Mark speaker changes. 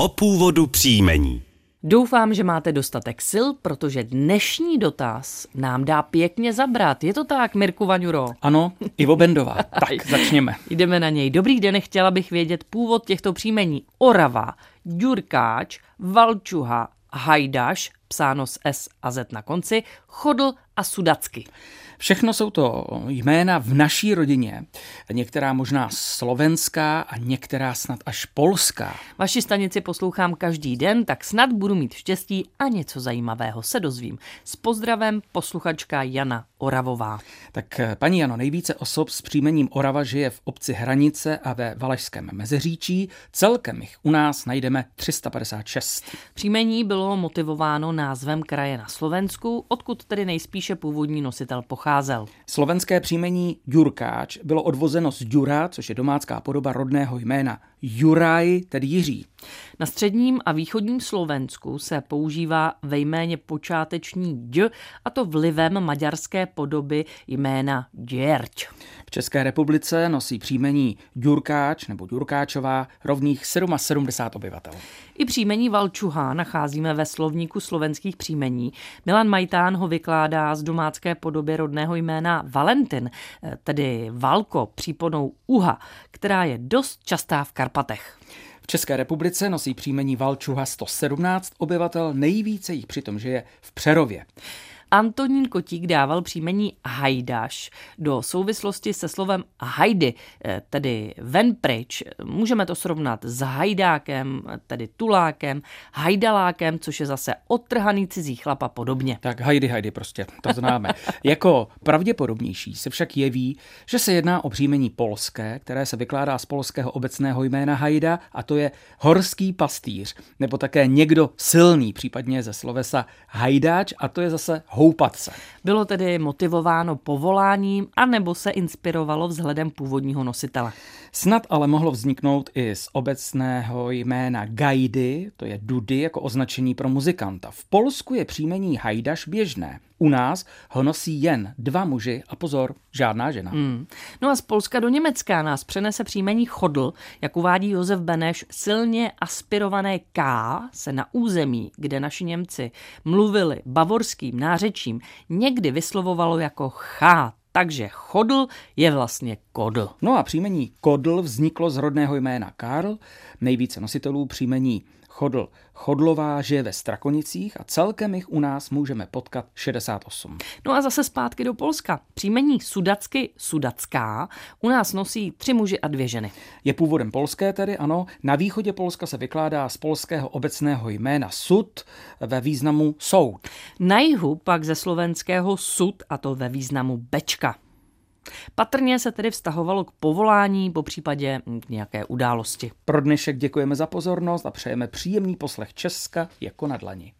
Speaker 1: O původu příjmení.
Speaker 2: Doufám, že máte dostatek sil, protože dnešní dotaz nám dá pěkně zabrat. Je to tak, Mirku Vaňuro?
Speaker 3: Ano, Ivo Bendová. tak, začněme.
Speaker 2: Jdeme na něj. Dobrý den, chtěla bych vědět původ těchto příjmení. Orava, Ďurkáč, Valčuha, Hajdaš, psáno s S a Z na konci, Chodl a Sudacky.
Speaker 3: Všechno jsou to jména v naší rodině, některá možná slovenská a některá snad až polská.
Speaker 2: Vaši stanici poslouchám každý den, tak snad budu mít štěstí a něco zajímavého se dozvím. S pozdravem posluchačka Jana Oravová.
Speaker 3: Tak paní Jano, nejvíce osob s příjmením Orava žije v obci Hranice a ve Valašském Mezeříčí. Celkem jich u nás najdeme 356.
Speaker 2: Příjmení bylo motivováno názvem kraje na Slovensku, odkud tedy nejspíše původní nositel pocházel.
Speaker 3: Slovenské příjmení Jurkáč bylo odvozeno z Jura, což je domácká podoba rodného jména Juraj, tedy Jiří.
Speaker 2: Na středním a východním Slovensku se používá ve jméně počáteční d, a to vlivem maďarské podoby jména Děrč.
Speaker 3: V České republice nosí příjmení Ďurkáč nebo Ďurkáčová rovných 77 obyvatel.
Speaker 2: I příjmení Valčuha nacházíme ve slovníku slovenských příjmení. Milan Majtán ho vykládá z domácké podoby rodného jména Valentin, tedy Valko příponou Uha, která je dost častá v Karpatech.
Speaker 3: V České republice nosí příjmení Valčuha 117 obyvatel, nejvíce jich přitom žije v Přerově.
Speaker 2: Antonín Kotík dával příjmení Hajdaš do souvislosti se slovem hajdy, eh, tedy ven pryč. Můžeme to srovnat s hajdákem, tedy tulákem, hajdalákem, což je zase odtrhaný cizí chlap a podobně.
Speaker 3: Tak hajdy, hajdy prostě, to známe. jako pravděpodobnější se však jeví, že se jedná o příjmení polské, které se vykládá z polského obecného jména hajda a to je horský pastýř, nebo také někdo silný, případně ze slovesa hajdáč a to je zase houpat se.
Speaker 2: Bylo tedy motivováno povoláním anebo se inspirovalo vzhledem původního nositele.
Speaker 3: Snad ale mohlo vzniknout i z obecného jména gajdy, to je dudy jako označení pro muzikanta. V Polsku je příjmení hajdaš běžné. U nás ho nosí jen dva muži a pozor, žádná žena.
Speaker 2: Hmm. No a z Polska do Německa nás přenese příjmení chodl, jak uvádí Josef Beneš, silně aspirované K se na území, kde naši Němci mluvili bavorským nářečím, někdy vyslovovalo jako chát. Takže chodl je vlastně kodl.
Speaker 3: No a příjmení kodl vzniklo z rodného jména Karl, nejvíce nositelů příjmení Chodl Chodlová žije ve Strakonicích a celkem jich u nás můžeme potkat 68.
Speaker 2: No a zase zpátky do Polska. Příjmení Sudacky Sudacká u nás nosí tři muži a dvě ženy.
Speaker 3: Je původem polské tedy, ano. Na východě Polska se vykládá z polského obecného jména sud ve významu soud.
Speaker 2: Na jihu pak ze slovenského sud a to ve významu bečka. Patrně se tedy vztahovalo k povolání, po případě k nějaké události.
Speaker 3: Pro dnešek děkujeme za pozornost a přejeme příjemný poslech Česka jako na dlani.